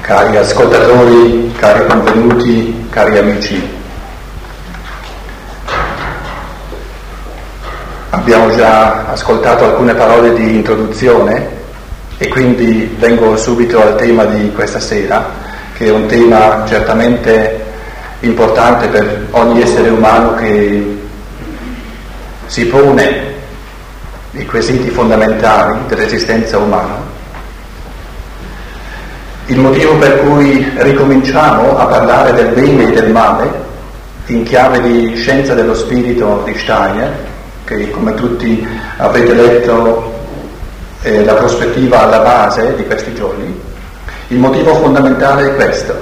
cari ascoltatori, cari convenuti, cari amici. Abbiamo già ascoltato alcune parole di introduzione e quindi vengo subito al tema di questa sera, che è un tema certamente importante per ogni essere umano che si pone i quesiti fondamentali dell'esistenza umana. Il motivo per cui ricominciamo a parlare del bene e del male in chiave di scienza dello spirito di Steiner, che come tutti avrete letto è la prospettiva alla base di questi giorni, il motivo fondamentale è questo,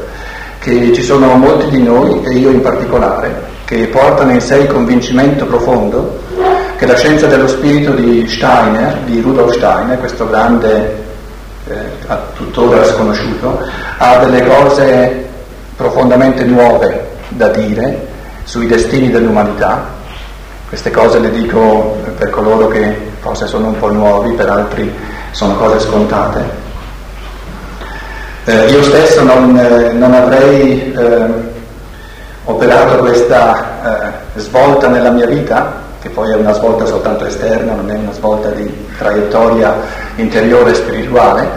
che ci sono molti di noi, e io in particolare, che portano in sé il convincimento profondo che la scienza dello spirito di Steiner, di Rudolf Steiner, questo grande, eh, tuttora sconosciuto, ha delle cose profondamente nuove da dire sui destini dell'umanità. Queste cose le dico per coloro che forse sono un po' nuovi, per altri sono cose scontate. Eh, io stesso non, eh, non avrei eh, operato questa eh, svolta nella mia vita che poi è una svolta soltanto esterna, non è una svolta di traiettoria interiore e spirituale,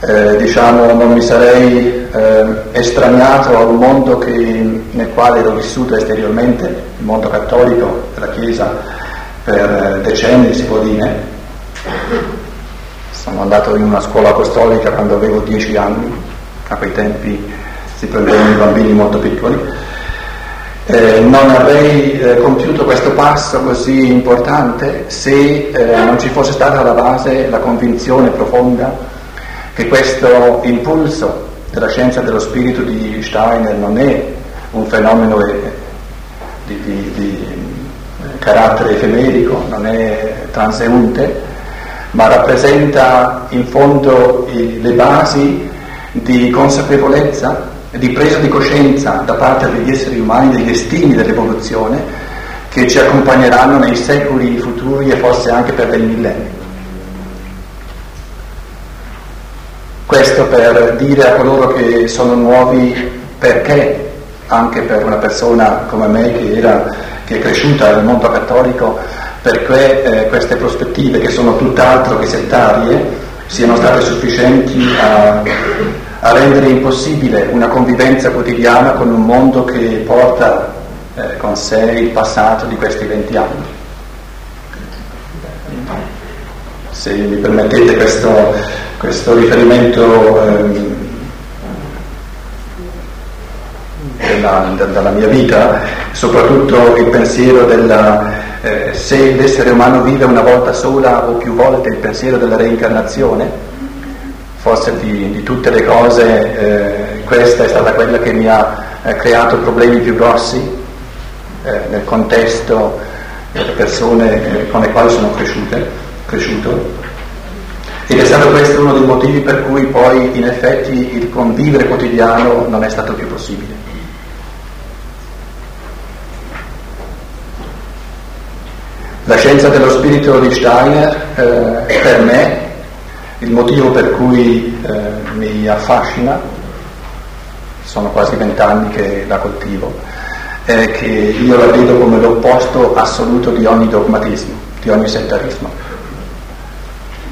eh, diciamo non mi sarei eh, estraniato a un mondo che, nel quale ero vissuto esteriormente, il mondo cattolico della Chiesa per decenni si può dire. Sono andato in una scuola apostolica quando avevo dieci anni, a quei tempi si prendevano i bambini molto piccoli eh, non avrei eh, compiuto questo passo così importante se eh, non ci fosse stata alla base la convinzione profonda che questo impulso della scienza dello spirito di Steiner non è un fenomeno eh, di, di, di carattere effemerico, non è transeunte, ma rappresenta in fondo i, le basi di consapevolezza di presa di coscienza da parte degli esseri umani dei destini dell'evoluzione che ci accompagneranno nei secoli futuri e forse anche per dei millenni. Questo per dire a coloro che sono nuovi perché anche per una persona come me che, era, che è cresciuta nel mondo cattolico, perché eh, queste prospettive che sono tutt'altro che settarie siano state sufficienti a a rendere impossibile una convivenza quotidiana con un mondo che porta eh, con sé il passato di questi venti anni. Se mi permettete questo, questo riferimento eh, della, dalla mia vita, soprattutto il pensiero della, eh, se l'essere umano vive una volta sola o più volte il pensiero della reincarnazione, forse di, di tutte le cose eh, questa è stata quella che mi ha eh, creato problemi più grossi eh, nel contesto delle persone eh, con le quali sono cresciute, cresciuto. Ed è stato questo uno dei motivi per cui poi in effetti il convivere quotidiano non è stato più possibile. La scienza dello spirito di Steiner eh, per me il motivo per cui eh, mi affascina, sono quasi vent'anni che la coltivo, è che io la vedo come l'opposto assoluto di ogni dogmatismo, di ogni settarismo.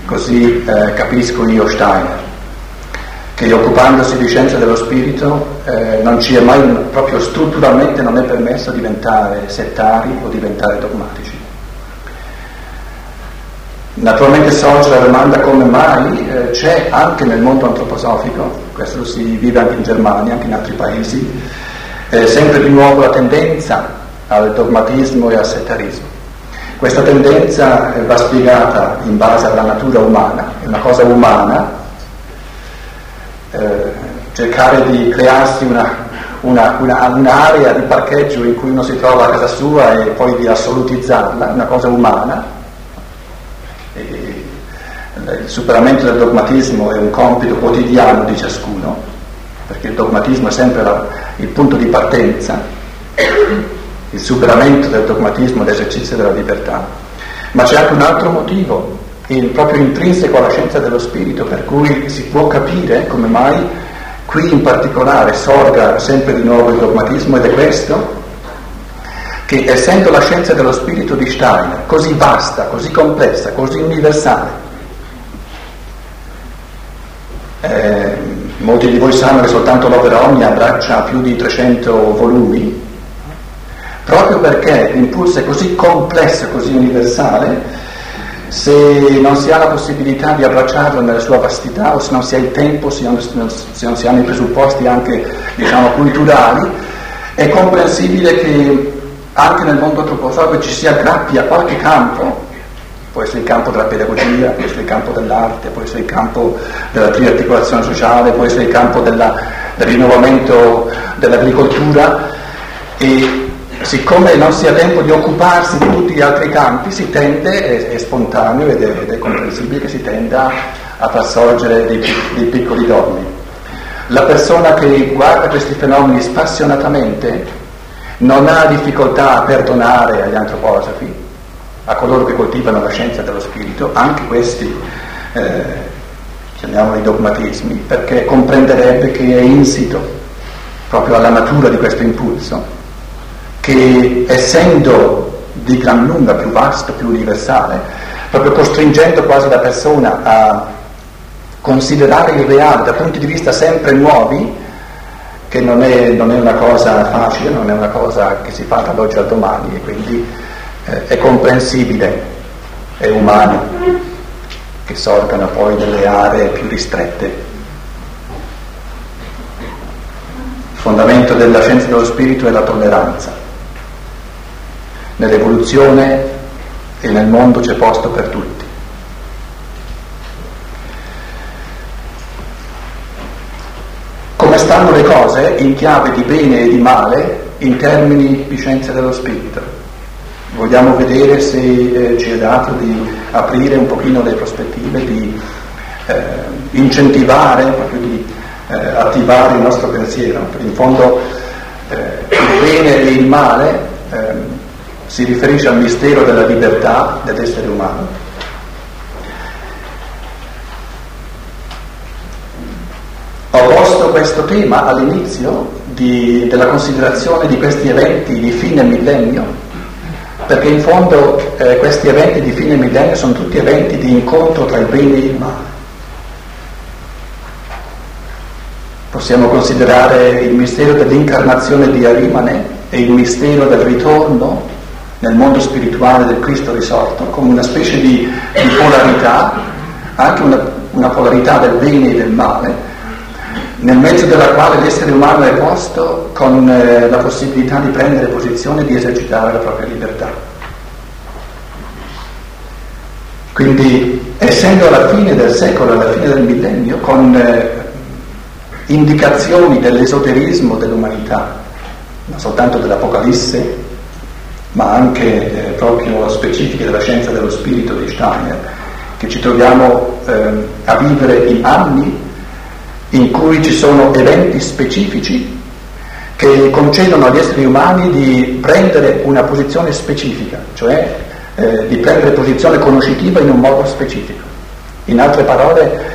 Così eh, capisco io Steiner, che occupandosi di scienza dello spirito eh, non ci è mai, proprio strutturalmente non è permesso diventare settari o diventare dogmatici. Naturalmente sorge la domanda come mai eh, c'è anche nel mondo antroposofico, questo si vive anche in Germania, anche in altri paesi, eh, sempre di nuovo la tendenza al dogmatismo e al settarismo. Questa tendenza eh, va spiegata in base alla natura umana, è una cosa umana, eh, cercare di crearsi una, una, una, un'area di parcheggio in cui uno si trova a casa sua e poi di assolutizzarla, è una cosa umana, il superamento del dogmatismo è un compito quotidiano di ciascuno, perché il dogmatismo è sempre la, il punto di partenza, il superamento del dogmatismo è l'esercizio della libertà. Ma c'è anche un altro motivo proprio intrinseco alla scienza dello spirito, per cui si può capire come mai qui in particolare sorga sempre di nuovo il dogmatismo ed è questo, che essendo la scienza dello spirito di Steiner così vasta, così complessa, così universale, eh, molti di voi sanno che soltanto l'opera Omni abbraccia più di 300 volumi, proprio perché l'impulso è così complesso, così universale, se non si ha la possibilità di abbracciarlo nella sua vastità o se non si ha il tempo, se non, se non si hanno i presupposti anche diciamo, culturali, è comprensibile che anche nel mondo antroposofico ci si aggrappi a qualche campo, può essere il campo della pedagogia, può essere il campo dell'arte, può essere il campo della triarticolazione sociale, può essere il campo della, del rinnovamento dell'agricoltura e siccome non si ha tempo di occuparsi di tutti gli altri campi, si tende, è, è spontaneo ed è, ed è, comprensibile che si tenda a far sorgere dei, dei piccoli dogmi. La persona che guarda questi fenomeni spassionatamente non ha difficoltà a perdonare agli antroposofi, a coloro che coltivano la scienza dello spirito, anche questi, eh, chiamiamoli dogmatismi, perché comprenderebbe che è insito proprio alla natura di questo impulso, che essendo di gran lunga più vasto, più universale, proprio costringendo quasi la persona a considerare il reale da punti di vista sempre nuovi, che non è, non è, una cosa facile, non è una cosa che si fa dall'oggi al domani e quindi eh, è comprensibile, è umano che sorgano poi delle aree più ristrette. Il fondamento della scienza dello spirito è la tolleranza. Nell'evoluzione e nel mondo c'è posto per tutti. come stanno le cose in chiave di bene e di male in termini di scienza dello spirito. Vogliamo vedere se eh, ci è dato di aprire un pochino le prospettive, di eh, incentivare, proprio di eh, attivare il nostro pensiero. In fondo eh, il bene e il male ehm, si riferisce al mistero della libertà dell'essere umano Ho posto questo tema all'inizio di, della considerazione di questi eventi di fine millennio, perché in fondo eh, questi eventi di fine millennio sono tutti eventi di incontro tra il bene e il male. Possiamo considerare il mistero dell'incarnazione di Arimane e il mistero del ritorno nel mondo spirituale del Cristo risorto come una specie di, di polarità, anche una, una polarità del bene e del male, nel mezzo della quale l'essere umano è posto con eh, la possibilità di prendere posizione e di esercitare la propria libertà. Quindi, essendo alla fine del secolo, alla fine del millennio, con eh, indicazioni dell'esoterismo dell'umanità, non soltanto dell'Apocalisse, ma anche eh, proprio specifiche della scienza dello spirito di Steiner, che ci troviamo eh, a vivere in anni in cui ci sono eventi specifici che concedono agli esseri umani di prendere una posizione specifica, cioè eh, di prendere posizione conoscitiva in un modo specifico. In altre parole,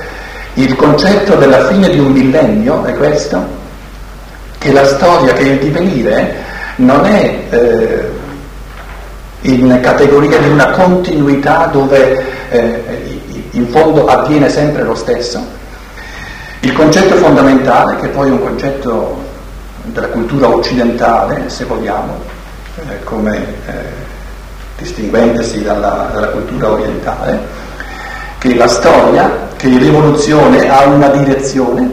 il concetto della fine di un millennio è questo, che la storia, che il divenire non è eh, in categoria di una continuità dove eh, in fondo avviene sempre lo stesso, il concetto fondamentale, che poi è un concetto della cultura occidentale, se vogliamo, eh, come eh, distinguendosi dalla, dalla cultura orientale, che la storia, che l'evoluzione ha una direzione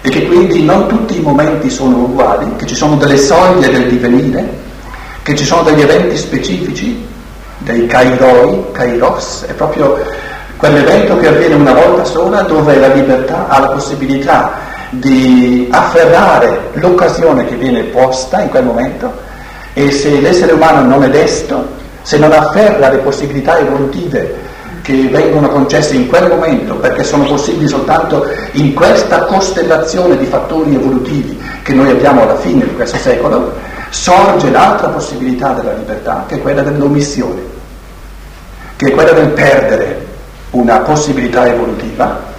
e che quindi non tutti i momenti sono uguali, che ci sono delle soglie del divenire, che ci sono degli eventi specifici, dei kairoi, kairos, è proprio quell'evento che avviene una volta sola dove la libertà ha la possibilità di afferrare l'occasione che viene posta in quel momento e se l'essere umano non è desto, se non afferra le possibilità evolutive che vengono concesse in quel momento, perché sono possibili soltanto in questa costellazione di fattori evolutivi che noi abbiamo alla fine di questo secolo, sorge l'altra possibilità della libertà, che è quella dell'omissione, che è quella del perdere una possibilità evolutiva.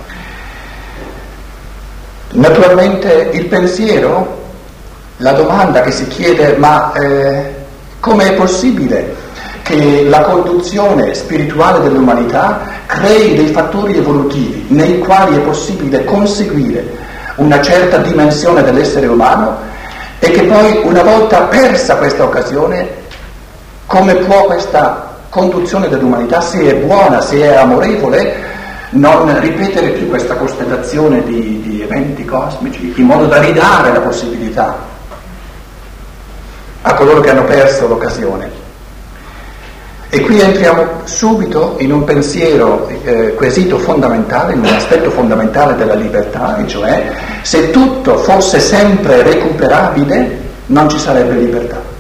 Naturalmente il pensiero, la domanda che si chiede, ma eh, come è possibile che la conduzione spirituale dell'umanità crei dei fattori evolutivi nei quali è possibile conseguire una certa dimensione dell'essere umano e che poi una volta persa questa occasione, come può questa conduzione dell'umanità, se è buona, se è amorevole, non ripetere più questa costellazione di, di eventi cosmici in modo da ridare la possibilità a coloro che hanno perso l'occasione. E qui entriamo subito in un pensiero eh, quesito fondamentale, in un aspetto fondamentale della libertà, e cioè se tutto fosse sempre recuperabile non ci sarebbe libertà.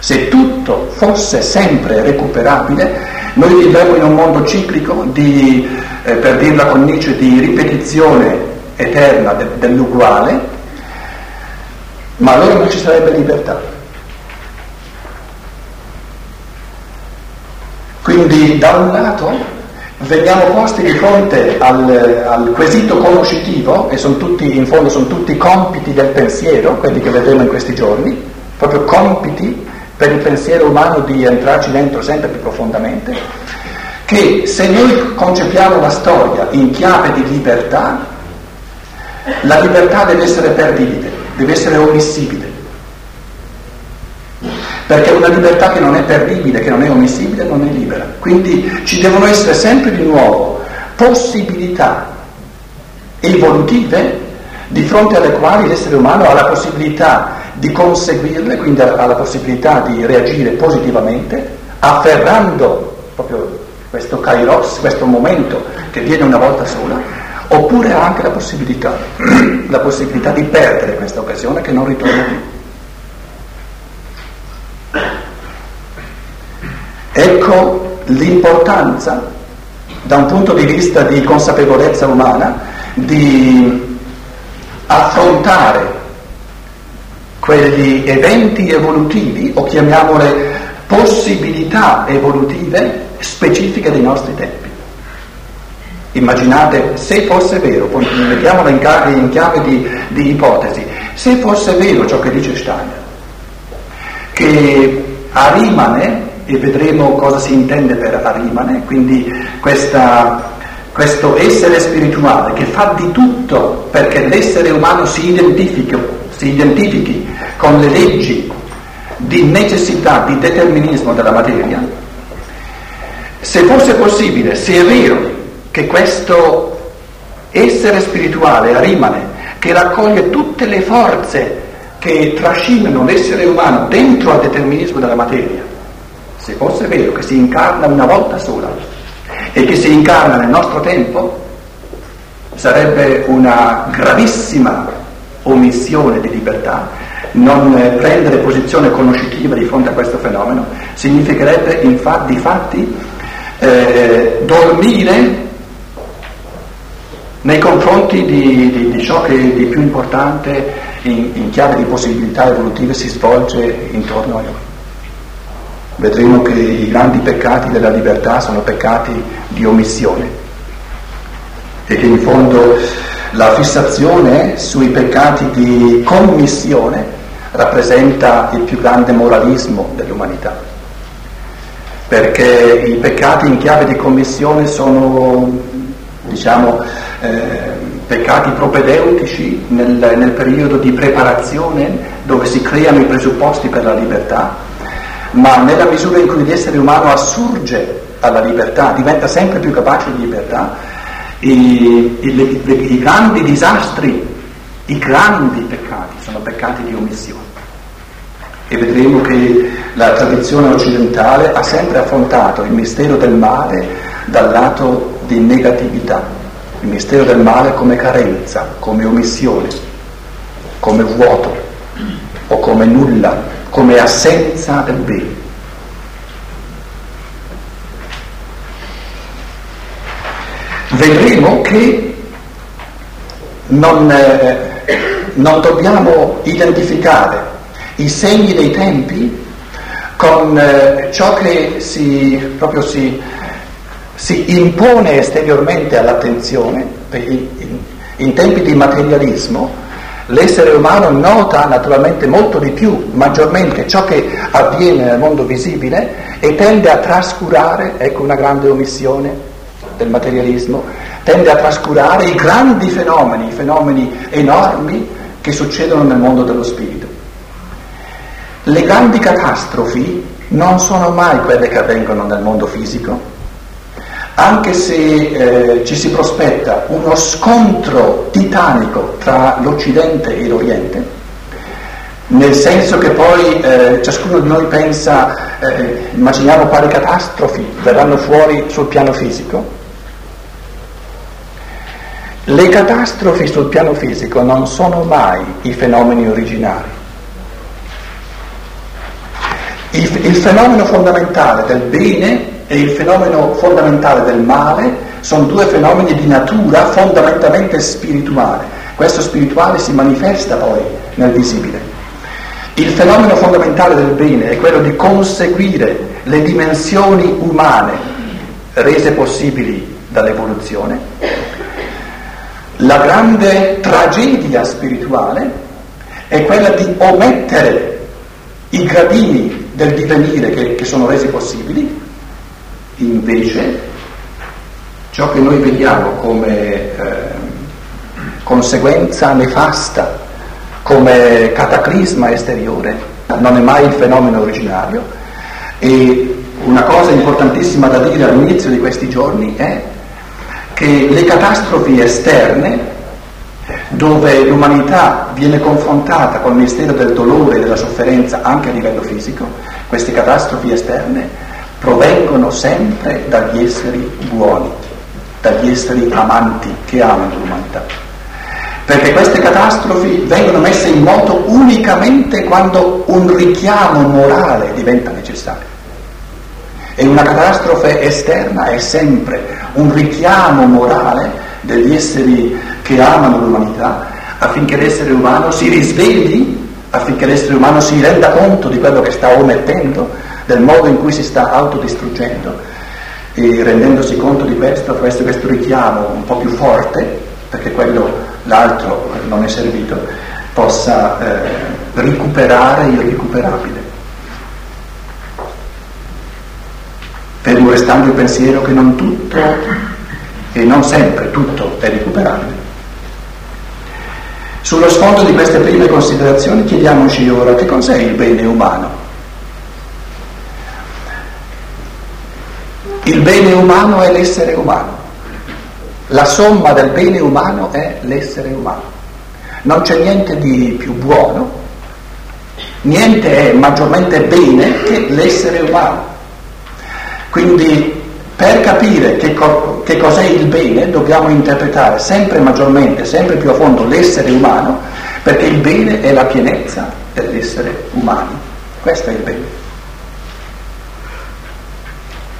Se tutto fosse sempre recuperabile, noi vivremmo in un mondo ciclico di, eh, per dirla con Nietzsche, di ripetizione eterna de- dell'uguale, ma allora non ci sarebbe libertà. Quindi da un lato veniamo posti di fronte al, al quesito conoscitivo, e sono tutti, in fondo sono tutti compiti del pensiero, quelli che vedremo in questi giorni, proprio compiti per il pensiero umano di entrarci dentro sempre più profondamente, che se noi concepiamo la storia in chiave di libertà, la libertà deve essere perdibile, deve essere omissibile perché una libertà che non è perdibile, che non è omissibile, non è libera. Quindi ci devono essere sempre di nuovo possibilità evolutive di fronte alle quali l'essere umano ha la possibilità di conseguirle, quindi ha la possibilità di reagire positivamente, afferrando proprio questo kairos, questo momento che viene una volta sola, oppure ha anche la possibilità, la possibilità di perdere questa occasione che non ritorna più. Ecco l'importanza, da un punto di vista di consapevolezza umana, di affrontare quegli eventi evolutivi, o chiamiamole possibilità evolutive specifiche dei nostri tempi. Immaginate se fosse vero, mettiamola in, chiave, in chiave di, di ipotesi, se fosse vero ciò che dice Steiner, che Arimane e vedremo cosa si intende per Arimane, quindi questa, questo essere spirituale che fa di tutto perché l'essere umano si identifichi, si identifichi con le leggi di necessità, di determinismo della materia, se fosse possibile, se è vero che questo essere spirituale, Arimane, che raccoglie tutte le forze che trascinano l'essere umano dentro al determinismo della materia, se fosse vero che si incarna una volta sola e che si incarna nel nostro tempo, sarebbe una gravissima omissione di libertà. Non prendere posizione conoscitiva di fronte a questo fenomeno significherebbe infatti, difatti eh, dormire nei confronti di, di, di, ciò che di più importante in, in chiave di possibilità evolutive si svolge intorno a noi vedremo che i grandi peccati della libertà sono peccati di omissione e che in fondo la fissazione sui peccati di commissione rappresenta il più grande moralismo dell'umanità, perché i peccati in chiave di commissione sono, diciamo, eh, peccati propedeutici nel, nel periodo di preparazione dove si creano i presupposti per la libertà ma nella misura in cui l'essere umano assurge alla libertà, diventa sempre più capace di libertà, i, i, i, i grandi disastri, i grandi peccati sono peccati di omissione. E vedremo che la tradizione occidentale ha sempre affrontato il mistero del male dal lato di negatività, il mistero del male come carenza, come omissione, come vuoto o come nulla come assenza del bene. Vedremo che non, eh, non dobbiamo identificare i segni dei tempi con eh, ciò che si, proprio si, si impone esteriormente all'attenzione, in, in tempi di materialismo, l'essere umano nota naturalmente molto di più, maggiormente ciò che avviene nel mondo visibile e tende a trascurare, ecco una grande omissione del materialismo, tende a trascurare i grandi fenomeni, i fenomeni enormi che succedono nel mondo dello spirito. Le grandi catastrofi non sono mai quelle che avvengono nel mondo fisico, anche se eh, ci si prospetta uno scontro titanico tra l'Occidente e l'Oriente, nel senso che poi eh, ciascuno di noi pensa, eh, immaginiamo quali catastrofi verranno fuori sul piano fisico. Le catastrofi sul piano fisico non sono mai i fenomeni originari. Il, il fenomeno fondamentale del bene e il fenomeno fondamentale del male sono due fenomeni di natura fondamentalmente spirituale. Questo spirituale si manifesta poi nel visibile. Il fenomeno fondamentale del bene è quello di conseguire le dimensioni umane rese possibili dall'evoluzione. La grande tragedia spirituale è quella di omettere i gradini del divenire che, che sono resi possibili. Invece, ciò che noi vediamo come eh, conseguenza nefasta, come cataclisma esteriore, non è mai il fenomeno originario. E una cosa importantissima da dire all'inizio di questi giorni è che le catastrofi esterne dove l'umanità viene confrontata col mistero del dolore e della sofferenza anche a livello fisico, queste catastrofi esterne provengono sempre dagli esseri buoni, dagli esseri amanti che amano l'umanità. Perché queste catastrofi vengono messe in moto unicamente quando un richiamo morale diventa necessario. E una catastrofe esterna è sempre un richiamo morale degli esseri che amano l'umanità affinché l'essere umano si risvegli, affinché l'essere umano si renda conto di quello che sta omettendo del modo in cui si sta autodistruggendo e rendendosi conto di questo, questo, questo richiamo un po' più forte, perché quello, l'altro non è servito, possa eh, recuperare il recuperabile. Fermo restando il pensiero che non tutto e non sempre tutto è recuperabile. Sullo sfondo di queste prime considerazioni chiediamoci ora che cos'è il bene umano. Il bene umano è l'essere umano. La somma del bene umano è l'essere umano. Non c'è niente di più buono, niente è maggiormente bene che l'essere umano. Quindi per capire che, co- che, cos'è il bene dobbiamo interpretare sempre maggiormente, sempre più a fondo l'essere umano, perché il bene è la pienezza dell'essere umano. Questo è il bene.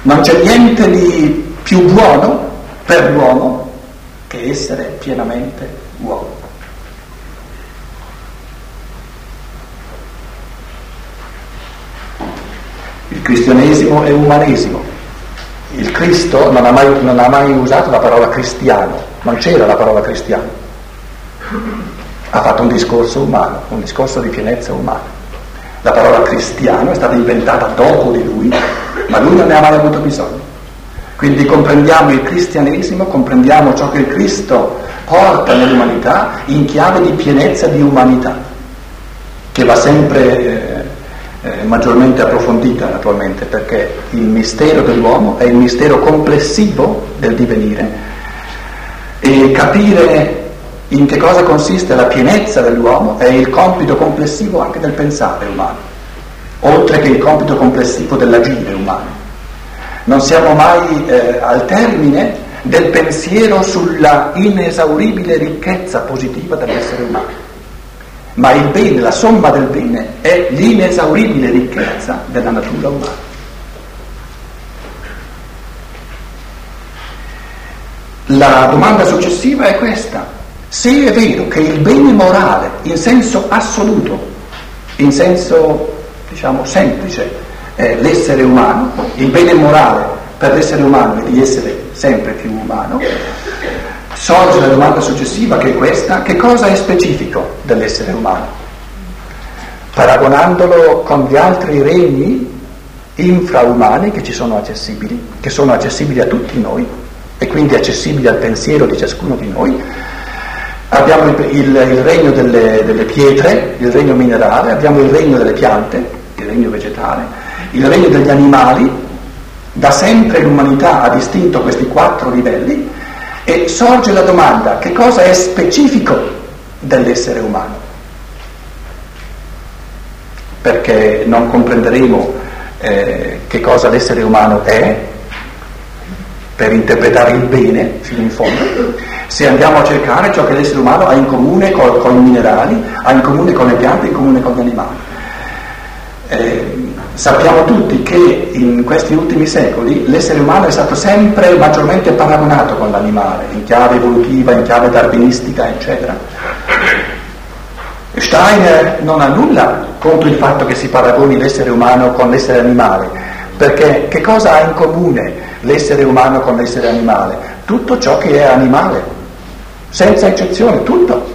Non c'è niente di più buono per l'uomo che essere pienamente uomo. Il cristianesimo è umanesimo. Cristo non ha, mai, non ha mai usato la parola cristiano, non c'era la parola cristiano. Ha fatto un discorso umano, un discorso di pienezza umana. La parola cristiano è stata inventata dopo di lui ma lui non ne ha mai avuto bisogno. Quindi comprendiamo il cristianesimo, comprendiamo ciò che Cristo porta nell'umanità in chiave di pienezza di umanità, che va sempre eh, maggiormente approfondita naturalmente, perché il mistero dell'uomo è il mistero complessivo del divenire e capire in che cosa consiste la pienezza dell'uomo è il compito complessivo anche del pensare umano oltre che il compito complessivo dell'agire umano. Non siamo mai eh, al termine del pensiero sulla inesauribile ricchezza positiva dell'essere umano, ma il bene, la somma del bene è l'inesauribile ricchezza della natura umana. La domanda successiva è questa. Se è vero che il bene morale in senso assoluto, in senso diciamo, semplice, eh, l'essere umano, il bene morale per l'essere umano e di essere sempre più umano, sorge la domanda successiva che è questa, che cosa è specifico dell'essere umano? Paragonandolo con gli altri regni infraumani che ci sono accessibili, che sono accessibili a tutti noi e quindi accessibili al pensiero di ciascuno di noi, abbiamo il, il, il regno delle, delle pietre, il regno minerale, abbiamo il regno delle piante, il regno vegetale, il regno degli animali, da sempre l'umanità ha distinto questi quattro livelli e sorge la domanda che cosa è specifico dell'essere umano? Perché non comprenderemo eh, che cosa l'essere umano è per interpretare il bene fino in fondo, se andiamo a cercare ciò che l'essere umano ha in comune con, con i minerali, ha in comune con le piante, in comune con gli animali. Eh, Sappiamo tutti che in questi ultimi secoli l'essere umano è stato sempre maggiormente paragonato con l'animale, in chiave evolutiva, in chiave darwinistica, eccetera. Steiner non ha nulla contro il fatto che si paragoni l'essere umano con l'essere animale, perché che cosa ha in comune l'essere umano con l'essere animale? Tutto ciò che è animale, senza eccezione, tutto.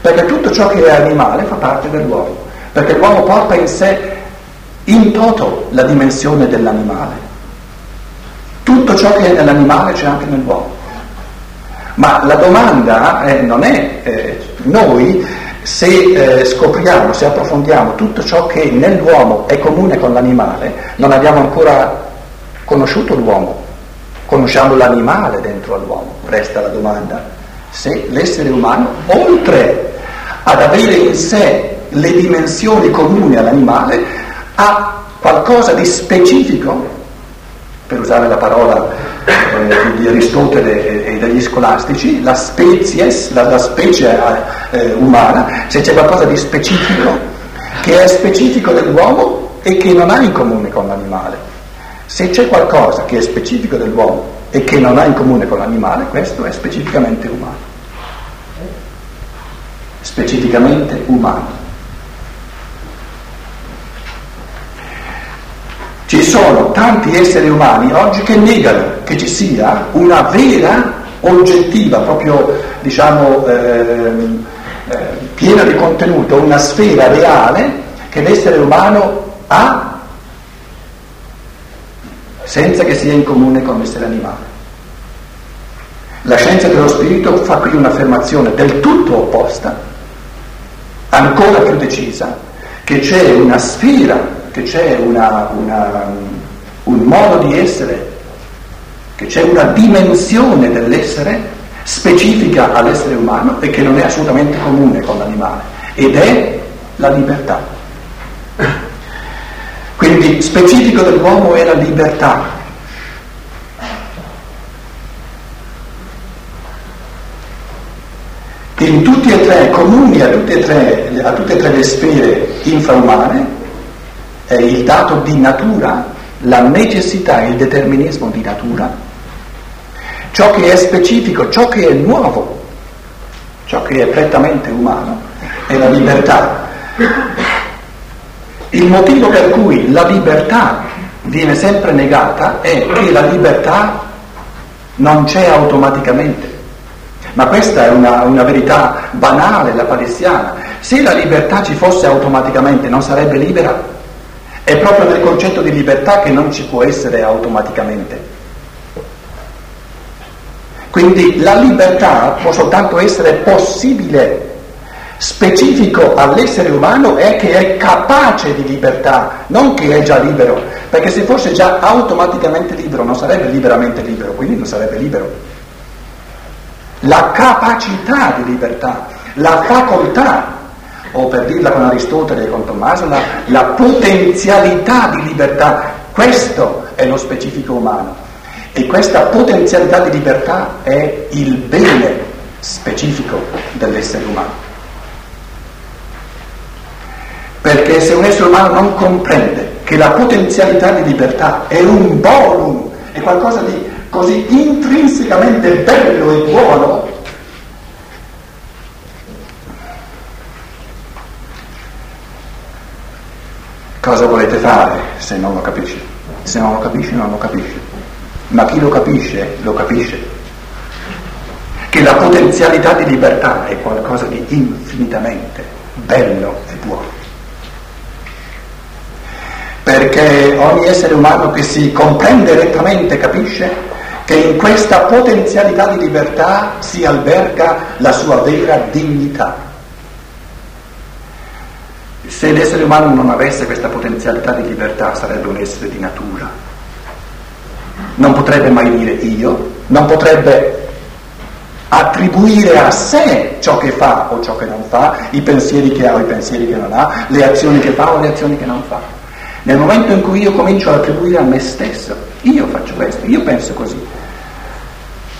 Perché tutto ciò che è animale fa parte dell'uomo, perché l'uomo porta in sé in toto la dimensione dell'animale. Tutto ciò che è nell'animale c'è anche nell'uomo. Ma la domanda eh, non è eh, noi se eh, scopriamo, se approfondiamo tutto ciò che nell'uomo è comune con l'animale, non abbiamo ancora conosciuto l'uomo, conosciamo l'animale dentro all'uomo, resta la domanda. Se l'essere umano, oltre ad avere in sé le dimensioni comuni all'animale, ha qualcosa di specifico, per usare la parola eh, di Aristotele e, degli scolastici, la species, la, la specie eh, umana, se c'è qualcosa di specifico che è specifico dell'uomo e che non ha in comune con l'animale. Se c'è qualcosa che è specifico dell'uomo e che non ha in comune con l'animale, questo è specificamente umano. Specificamente umano. Ci sono tanti esseri umani oggi che negano che ci sia una vera, oggettiva, proprio diciamo eh, eh, piena di contenuto, una sfera reale che l'essere umano ha senza che sia in comune con l'essere animale. La scienza dello spirito fa qui un'affermazione del tutto opposta, ancora più decisa, che c'è una sfera che c'è una, una, un modo di essere, che c'è una dimensione dell'essere specifica all'essere umano e che non è assolutamente comune con l'animale, ed è la libertà. Quindi specifico dell'uomo è la libertà. In tutti e tre, comuni a tutte e tre, a tutte e tre le sfere infraumane, è il dato di natura, la necessità e il determinismo di natura, ciò che è specifico, ciò che è nuovo, ciò che è prettamente umano, è la libertà. Il motivo per cui la libertà viene sempre negata è che la libertà non c'è automaticamente. Ma questa è una, una verità banale, la palestiana. Se la libertà ci fosse automaticamente non sarebbe libera? È proprio nel concetto di libertà che non ci può essere automaticamente. Quindi la libertà può soltanto essere possibile. Specifico all'essere umano è che è capace di libertà, non che è già libero, perché se fosse già automaticamente libero non sarebbe liberamente libero, quindi non sarebbe libero. La capacità di libertà, la facoltà o per dirla con Aristotele e con Tommaso, la, la potenzialità di libertà. Questo è lo specifico umano. E questa potenzialità di libertà è il bene specifico dell'essere umano. Perché se un essere umano non comprende che la potenzialità di libertà è un bonum, è qualcosa di così intrinsecamente bello e buono, Cosa volete fare se non lo capisci? Se non lo capisci, non lo capisci. ma chi lo capisce, lo capisce. Che la potenzialità di libertà è qualcosa di infinitamente bello e buono. Perché ogni essere umano che si comprende rettamente capisce che in questa potenzialità di libertà si alberga la sua vera dignità. Se l'essere umano non avesse questa potenzialità di libertà sarebbe un essere di natura. Non potrebbe mai dire io, non potrebbe attribuire a sé ciò che fa o ciò che non fa, i pensieri che ha o i pensieri che non ha, le azioni che fa o le azioni che non fa. Nel momento in cui io comincio ad attribuire a me stesso, io faccio questo, io penso così,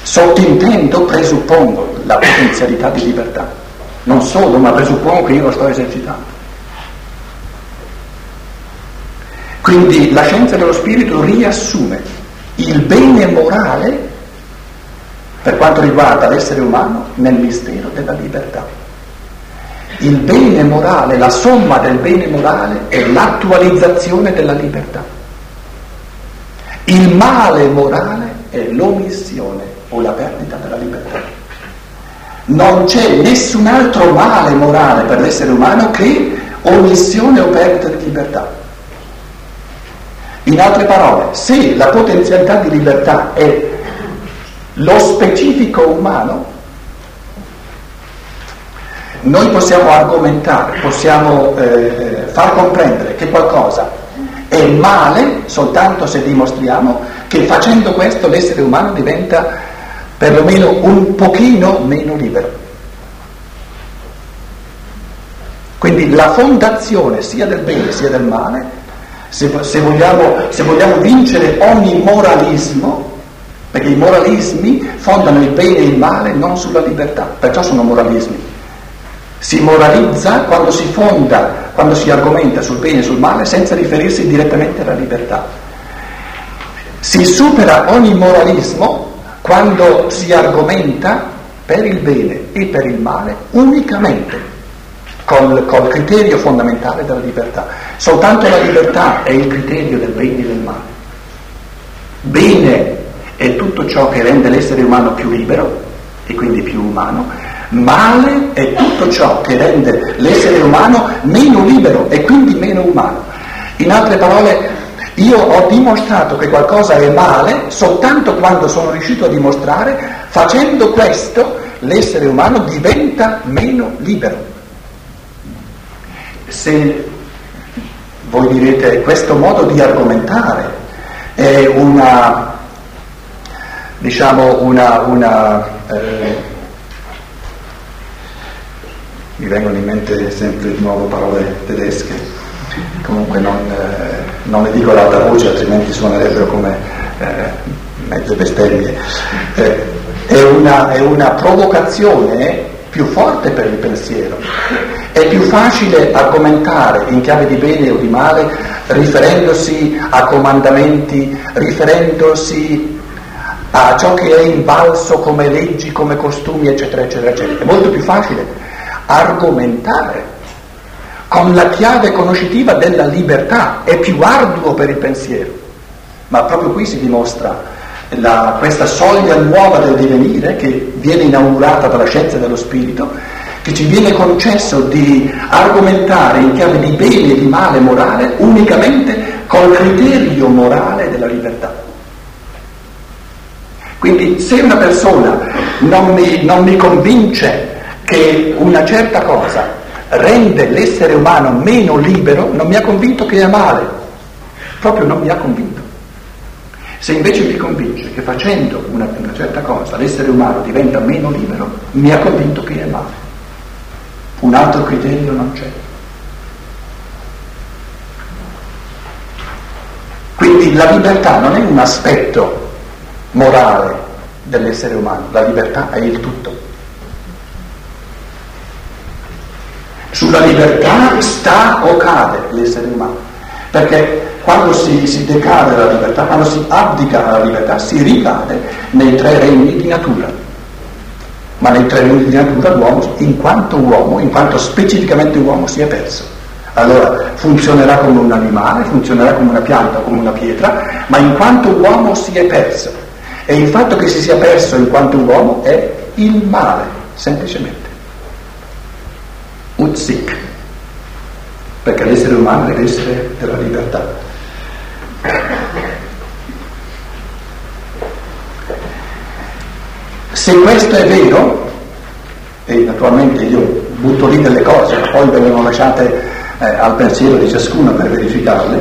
sottintendo, presuppongo la potenzialità di libertà. Non solo, ma presuppongo che io lo sto esercitando. Quindi la scienza dello spirito riassume il bene morale per quanto riguarda l'essere umano nel mistero della libertà. Il bene morale, la somma del bene morale è l'attualizzazione della libertà. Il male morale è l'omissione o la perdita della libertà. Non c'è nessun altro male morale per l'essere umano che omissione o perdita di libertà. In altre parole, se la potenzialità di libertà è lo specifico umano, noi possiamo argomentare, possiamo eh, far comprendere che qualcosa è male soltanto se dimostriamo che facendo questo l'essere umano diventa perlomeno un pochino meno libero. Quindi la fondazione sia del bene sia del male se, se, vogliamo, se vogliamo vincere ogni moralismo, perché i moralismi fondano il bene e il male non sulla libertà, perciò sono moralismi. Si moralizza quando si fonda, quando si argomenta sul bene e sul male senza riferirsi direttamente alla libertà. Si supera ogni moralismo quando si argomenta per il bene e per il male unicamente col, col criterio fondamentale della libertà. Soltanto la libertà è il criterio del bene e del male. Bene è tutto ciò che rende l'essere umano più libero e quindi più umano, male è tutto ciò che rende l'essere umano meno libero e quindi meno umano. In altre parole, io ho dimostrato che qualcosa è male soltanto quando sono riuscito a dimostrare, facendo questo, l'essere umano diventa meno libero. Se voi direte questo modo di argomentare è una, diciamo, una, una eh, mi vengono in mente sempre di nuovo parole tedesche, comunque non, eh, non le dico ad alta voce altrimenti suonerebbero come eh, mezze bestemmie. Eh, è, una, è una provocazione più forte per il pensiero. È più facile argomentare in chiave di bene o di male riferendosi a comandamenti, riferendosi a ciò che è in balzo come leggi, come costumi, eccetera, eccetera, eccetera. È molto più facile argomentare con la chiave conoscitiva della libertà, è più arduo per il pensiero, ma proprio qui si dimostra la, questa soglia nuova del divenire che viene inaugurata dalla scienza dello spirito, che ci viene concesso di argomentare in chiave di bene e di male morale unicamente col criterio morale della libertà. Quindi se una persona non mi, non mi convince che una certa cosa rende l'essere umano meno libero, non mi ha convinto che è male, proprio non mi ha convinto. Se invece mi convince che facendo una, una certa cosa l'essere umano diventa meno libero, mi ha convinto che è male. Un altro criterio non c'è. Quindi la libertà non è un aspetto morale dell'essere umano, la libertà è il tutto. Sulla libertà sta o cade l'essere umano, perché quando si, si decade la libertà, quando si abdica alla libertà, si ricade nei tre regni di natura. Ma nei tre regni di natura l'uomo, in quanto uomo, in quanto specificamente uomo, si è perso. Allora funzionerà come un animale, funzionerà come una pianta, come una pietra, ma in quanto uomo si è perso. E il fatto che si sia perso in quanto uomo è il male, semplicemente. Utzik, perché l'essere umano è l'essere della libertà. Se questo è vero, e naturalmente io butto lì delle cose, poi vengono lasciate eh, al pensiero di ciascuno per verificarle,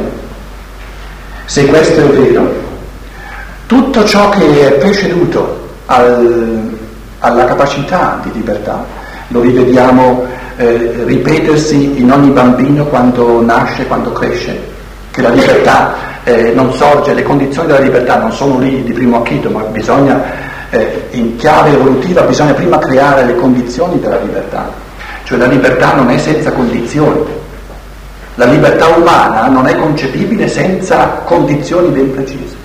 se questo è vero, tutto ciò che è preceduto al, alla capacità di libertà, lo rivediamo eh, ripetersi in ogni bambino quando nasce, quando cresce, che la libertà eh, non sorge, le condizioni della libertà non sono lì di primo acchito, ma bisogna, eh, in chiave evolutiva, bisogna prima creare le condizioni della libertà. Cioè la libertà non è senza condizioni. La libertà umana non è concepibile senza condizioni ben precise.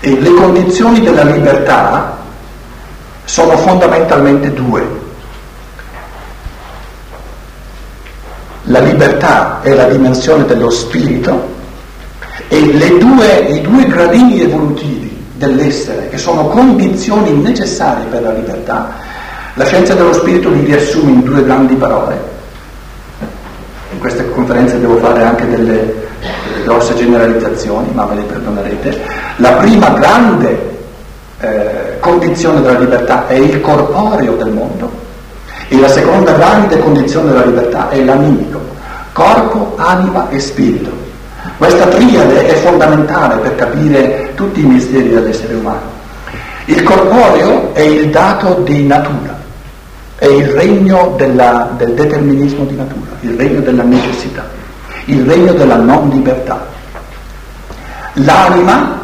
E le condizioni della libertà sono fondamentalmente due. La libertà è la dimensione dello spirito e due, i due gradini evolutivi dell'essere, che sono condizioni necessarie per la libertà, la scienza dello spirito li riassume in due grandi parole. In queste conferenze devo fare anche delle, delle grosse generalizzazioni, ma me le perdonerete. La prima grande eh, condizione della libertà è il corporeo del mondo e la seconda grande condizione della libertà è l'animico, corpo, anima e spirito. Questa triade è fondamentale per capire tutti i misteri dell'essere umano. Il corporeo è il dato di natura, è il regno della, del determinismo di natura, il regno della necessità, il regno della non libertà. L'anima,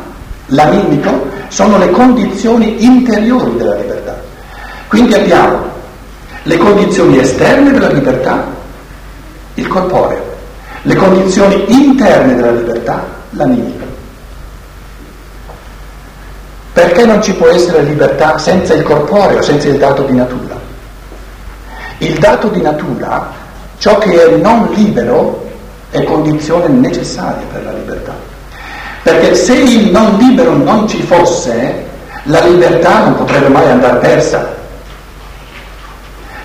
l'animico, sono le condizioni interiori della libertà. Quindi abbiamo le condizioni esterne della libertà, il corporeo, le condizioni interne della libertà, l'animico. Perché non ci può essere libertà senza il corporeo, senza il dato di natura? Il dato di natura, ciò che è non libero, è condizione necessaria per la libertà. Perché se il non libero non ci fosse, la libertà non potrebbe mai andare persa.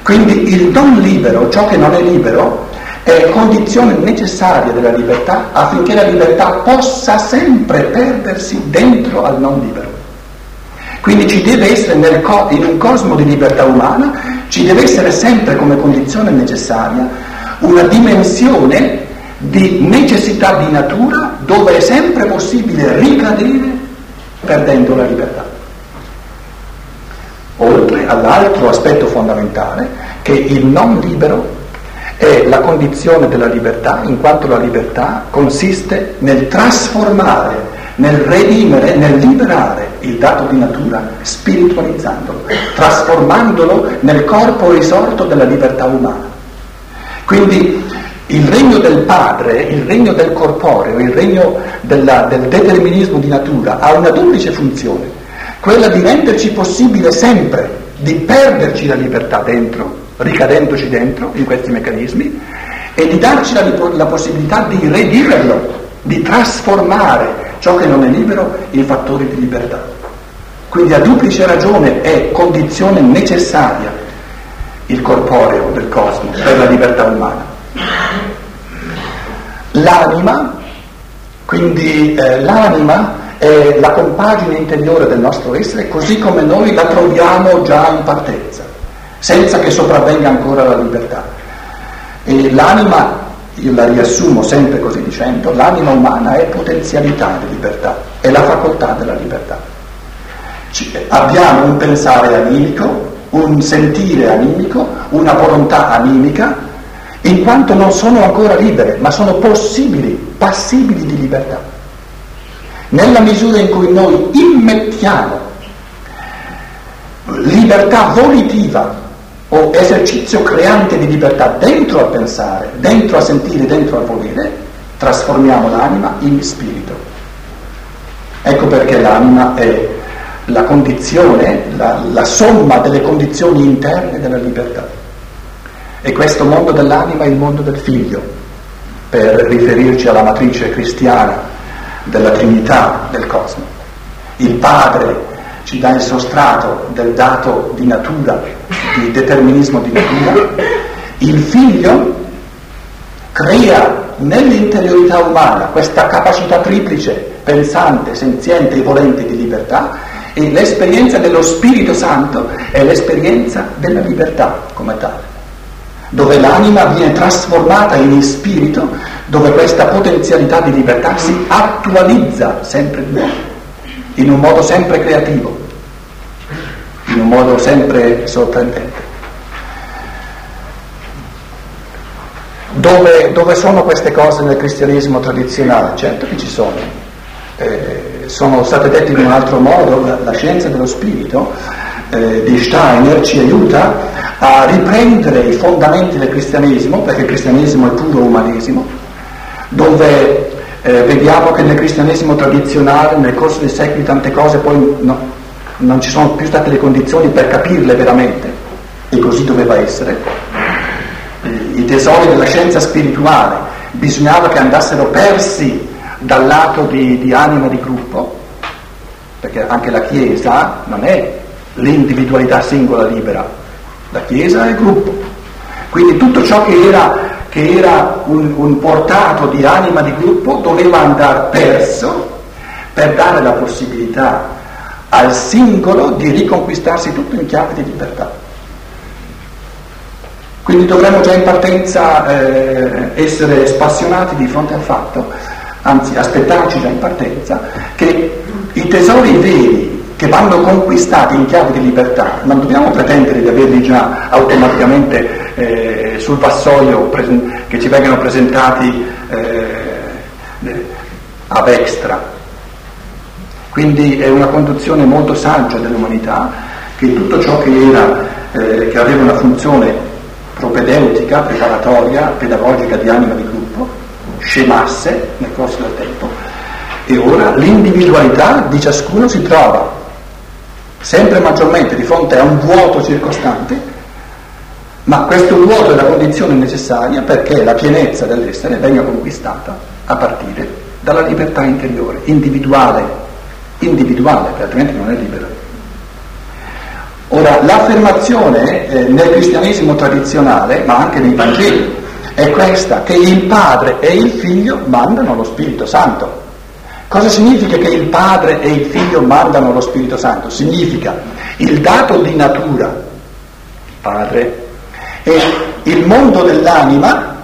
Quindi il non libero, ciò che non è libero, è condizione necessaria della libertà affinché la libertà possa sempre perdersi dentro al non libero. Quindi ci deve essere co- in un cosmo di libertà umana, ci deve essere sempre come condizione necessaria una dimensione di necessità di natura dove è sempre possibile ricadere perdendo la libertà. Oltre all'altro aspetto fondamentale che il non libero è la condizione della libertà, in quanto la libertà consiste nel trasformare, nel redimere, nel liberare il dato di natura, spiritualizzandolo, trasformandolo nel corpo risorto della libertà umana. Quindi il regno del padre, il regno del corporeo, il regno della, del determinismo di natura ha una duplice funzione, quella di renderci possibile sempre di perderci la libertà dentro ricadendoci dentro in questi meccanismi e di darci la, la possibilità di redimerlo, di trasformare ciò che non è libero in fattori di libertà. Quindi a duplice ragione è condizione necessaria il corporeo del cosmo per la libertà umana. L'anima, quindi eh, l'anima è la compagine interiore del nostro essere così come noi la troviamo già in partenza senza che sopravvenga ancora la libertà. E l'anima, io la riassumo sempre così dicendo, l'anima umana è potenzialità di libertà, è la facoltà della libertà. Ci, abbiamo un pensare animico, un sentire animico, una volontà animica, in quanto non sono ancora libere, ma sono possibili, passibili di libertà. Nella misura in cui noi immettiamo libertà volitiva o esercizio creante di libertà dentro a pensare, dentro a sentire, dentro a volere, trasformiamo l'anima in spirito. Ecco perché l'anima è la condizione, la, la somma delle condizioni interne della libertà. E questo mondo dell'anima è il mondo del figlio, per riferirci alla matrice cristiana della Trinità del cosmo. Il Padre ci dà il sostrato del dato di natura, di determinismo di natura, il Figlio crea nell'interiorità umana questa capacità triplice, pensante, senziente e volente di libertà e l'esperienza dello Spirito Santo è l'esperienza della libertà come tale, dove l'anima viene trasformata in spirito, dove questa potenzialità di libertà si attualizza sempre di nuovo, in un modo sempre creativo, in un modo sempre sorprendente. Dove, dove sono queste cose nel cristianesimo tradizionale? Certo che ci sono. Eh, sono state dette in un altro modo, la, la scienza dello spirito eh, di Steiner ci aiuta a riprendere i fondamenti del cristianesimo, perché il cristianesimo è puro umanesimo, dove eh, vediamo che nel cristianesimo tradizionale nel corso dei secoli tante cose poi no, non ci sono più state le condizioni per capirle veramente, e così doveva essere. I tesori della scienza spirituale bisognava che andassero persi dal lato di, di anima di gruppo, perché anche la Chiesa non è l'individualità singola libera, la Chiesa è gruppo. Quindi tutto ciò che era, che era un, un portato di anima di gruppo doveva andare perso per dare la possibilità al singolo di riconquistarsi tutto in chiave di libertà. Quindi dovremmo già in partenza eh, essere spassionati di fronte al fatto anzi aspettarci già in partenza, che i tesori veri che vanno conquistati in chiave di libertà, non dobbiamo pretendere di averli già automaticamente eh, sul vassoio presen- che ci vengano presentati eh, ab extra. Quindi è una conduzione molto saggia dell'umanità che tutto ciò che, era, eh, che aveva una funzione propedeutica, preparatoria, pedagogica di anima di gruppo, scemasse nel corso del tempo. E ora l'individualità di ciascuno si trova sempre maggiormente di fronte a un vuoto circostante, ma questo vuoto è la condizione necessaria perché la pienezza dell'essere venga conquistata a partire dalla libertà interiore, individuale, individuale, altrimenti non è libera. Ora, l'affermazione eh, nel cristianesimo tradizionale, ma anche nei Vangeli, è questa, che il Padre e il Figlio mandano lo Spirito Santo. Cosa significa che il Padre e il Figlio mandano lo Spirito Santo? Significa il dato di natura, il Padre, e il mondo dell'anima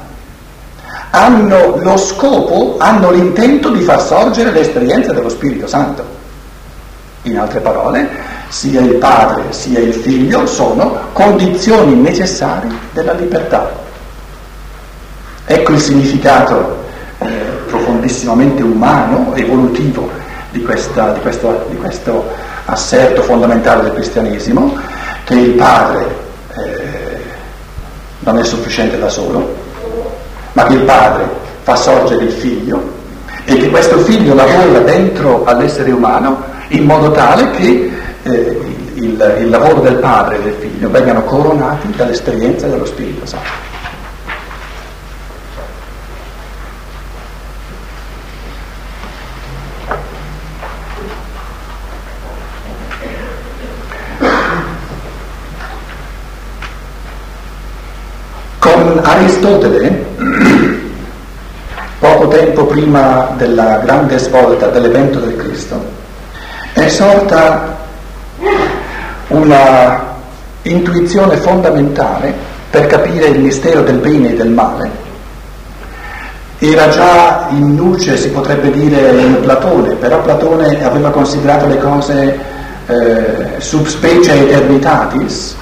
hanno lo scopo, hanno l'intento di far sorgere l'esperienza dello Spirito Santo. In altre parole, sia il Padre sia il Figlio sono condizioni necessarie della libertà. Ecco il significato eh, profondissimamente umano, evolutivo di, questa, di, questo, di, questo, asserto fondamentale del cristianesimo, che il padre eh, non è sufficiente da solo, ma che il padre fa sorgere il figlio e che questo figlio lavora dentro all'essere umano in modo tale che eh, il, il lavoro del padre e del figlio vengano coronati dall'esperienza dello Spirito Santo. Aristotele, poco tempo prima della grande svolta dell'evento del Cristo, è sorta una intuizione fondamentale per capire il mistero del bene e del male. Era già in luce, si potrebbe dire, in Platone, però Platone aveva considerato le cose eh, subspecie eternitatis,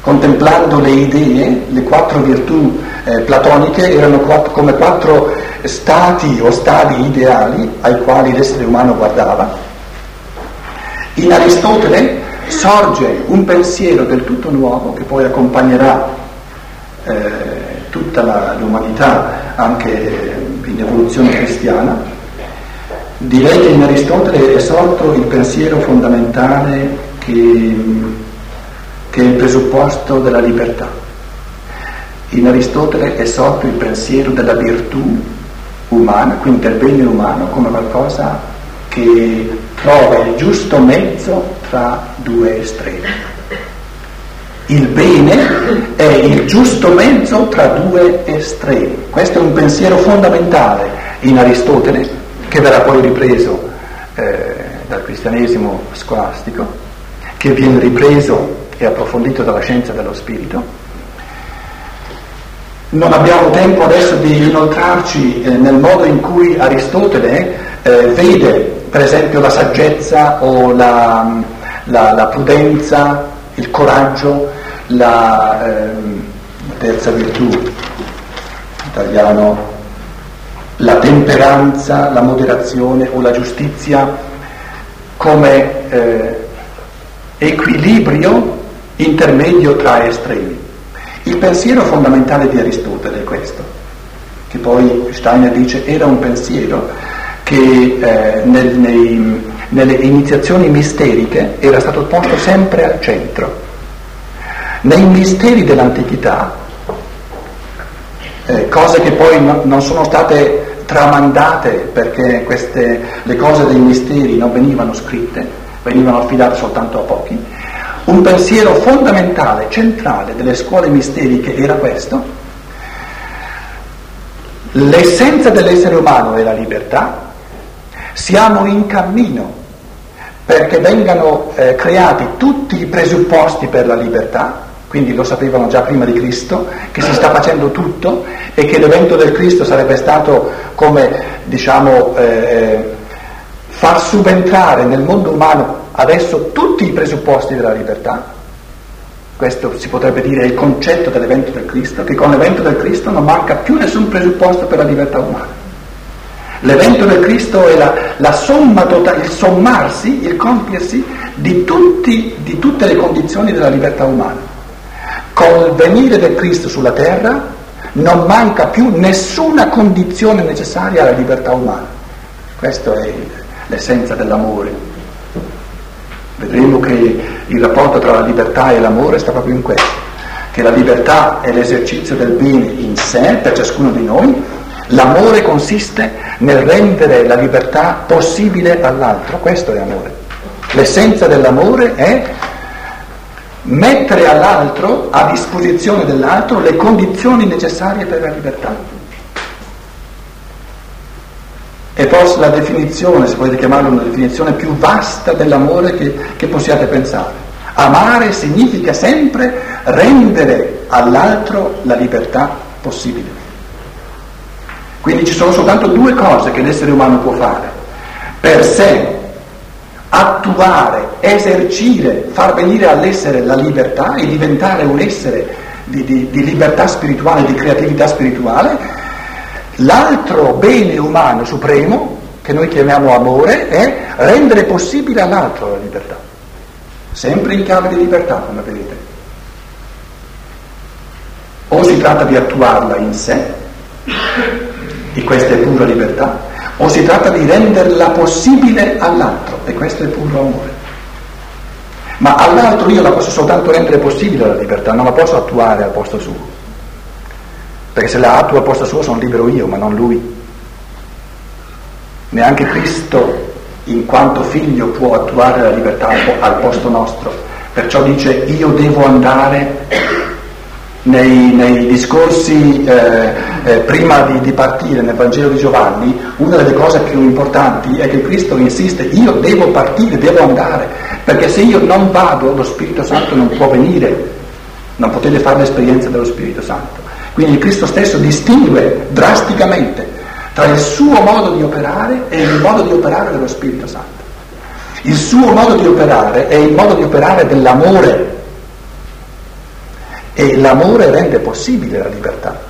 contemplando le idee, le quattro virtù eh, platoniche erano quattro, come quattro stati o stadi ideali ai quali l'essere umano guardava. In Aristotele sorge un pensiero del tutto nuovo che poi accompagnerà eh, tutta la, l'umanità anche in evoluzione cristiana. Direi che in Aristotele è sorto il pensiero fondamentale che che è il presupposto della libertà. In Aristotele è sorto il pensiero della virtù umana, quindi del bene umano, come qualcosa che trova il giusto mezzo tra due estremi. Il bene è il giusto mezzo tra due estremi. Questo è un pensiero fondamentale in Aristotele, che verrà poi ripreso eh, dal cristianesimo scolastico, che viene ripreso e approfondito dalla scienza dello spirito non abbiamo tempo adesso di inoltrarci eh, nel modo in cui Aristotele eh, vede per esempio la saggezza o la, la, la prudenza, il coraggio, la eh, terza virtù, italiano, la temperanza, la moderazione o la giustizia come eh, equilibrio intermedio tra estremi. Il pensiero fondamentale di Aristotele è questo, che poi Steiner dice era un pensiero che eh, nel, nei, nelle iniziazioni misteriche era stato posto sempre al centro. Nei misteri dell'antichità, eh, cose che poi no, non sono state tramandate perché queste, le cose dei misteri non venivano scritte, venivano affidate soltanto a pochi, un pensiero fondamentale, centrale delle scuole misteriche era questo. L'essenza dell'essere umano è la libertà, siamo in cammino perché vengano eh, creati tutti i presupposti per la libertà, quindi lo sapevano già prima di Cristo, che si sta facendo tutto e che l'evento del Cristo sarebbe stato come, diciamo, eh, eh far subentrare nel mondo umano adesso tutti i presupposti della libertà, questo si potrebbe dire è il concetto dell'evento del Cristo, che con l'evento del Cristo non manca più nessun presupposto per la libertà umana. L'evento del Cristo è la, la somma totale, il sommarsi, il compiersi di, tutti, di tutte le condizioni della libertà umana. Con il venire del Cristo sulla terra non manca più nessuna condizione necessaria alla libertà umana. Questa è l'essenza dell'amore. Vedremo che il rapporto tra la libertà e l'amore sta proprio in questo, che la libertà è l'esercizio del bene in sé per ciascuno di noi, l'amore consiste nel rendere la libertà possibile all'altro, questo è amore. L'essenza dell'amore è mettere all'altro, a disposizione dell'altro, le condizioni necessarie per la libertà. È forse la definizione, se volete chiamarla una definizione più vasta dell'amore che, che possiate pensare. Amare significa sempre rendere all'altro la libertà possibile. Quindi ci sono soltanto due cose che l'essere umano può fare. Per sé, attuare, esercire, far venire all'essere la libertà e diventare un essere di, di, di libertà spirituale, di creatività spirituale, L'altro bene umano supremo, che noi chiamiamo amore, è rendere possibile all'altro la libertà. Sempre in chiave di libertà, come vedete. O si tratta di attuarla in sé, e questa è pura libertà, o si tratta di renderla possibile all'altro, e questo è puro amore. Ma all'altro io la posso soltanto rendere possibile la libertà, non la posso attuare al posto suo perché se la attua a posto suo sono libero io, ma non lui. Neanche Cristo, in quanto figlio, può attuare la libertà al posto nostro. Perciò dice io devo andare nei, nei discorsi eh, eh, prima di, di, partire nel Vangelo di Giovanni, una delle cose più importanti è che Cristo insiste, io devo partire, devo andare, perché se io non vado lo Spirito Santo non può venire, non potete fare l'esperienza dello Spirito Santo. Quindi Cristo stesso distingue drasticamente tra il suo modo di operare e il modo di operare dello Spirito Santo. Il suo modo di operare è il modo di operare dell'amore e l'amore rende possibile la libertà.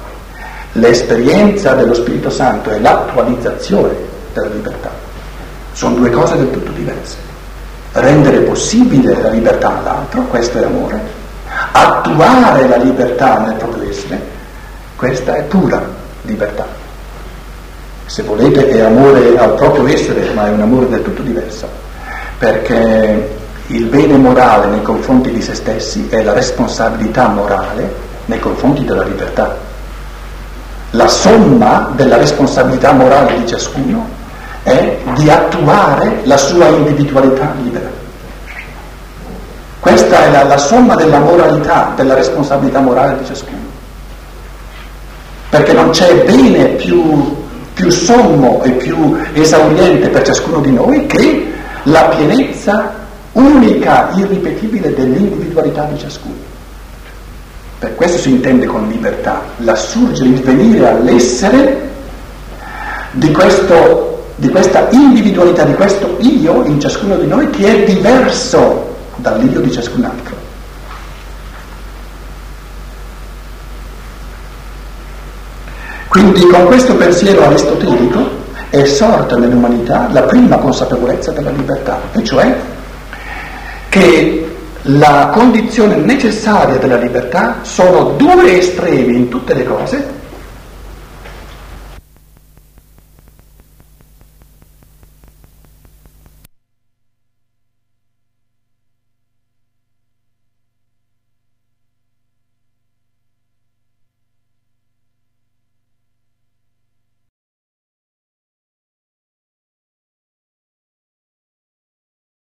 L'esperienza dello Spirito Santo è l'attualizzazione della libertà. Sono due cose del tutto diverse. Rendere possibile la libertà all'altro, questo è amore. Attuare la libertà nel proprio essere, questa è pura libertà. Se volete è amore al proprio essere, ma è un amore del tutto diverso, perché il bene morale nei confronti di se stessi è la responsabilità morale nei confronti della libertà. la somma della responsabilità morale di ciascuno è di attuare la sua individualità libera. Questa è la, la somma della moralità, della responsabilità morale di ciascuno. Perché non c'è bene più, più sommo e più esauriente per ciascuno di noi che la pienezza unica, irripetibile dell'individualità di ciascuno. Per questo si intende con libertà, l'assurgere, il venire all'essere di, questo, di questa individualità, di questo io in ciascuno di noi che è diverso dall'io di ciascun altro. Quindi con questo pensiero aristotelico è sorta nell'umanità la prima consapevolezza della libertà, e cioè che la condizione necessaria della libertà sono due estremi in tutte le cose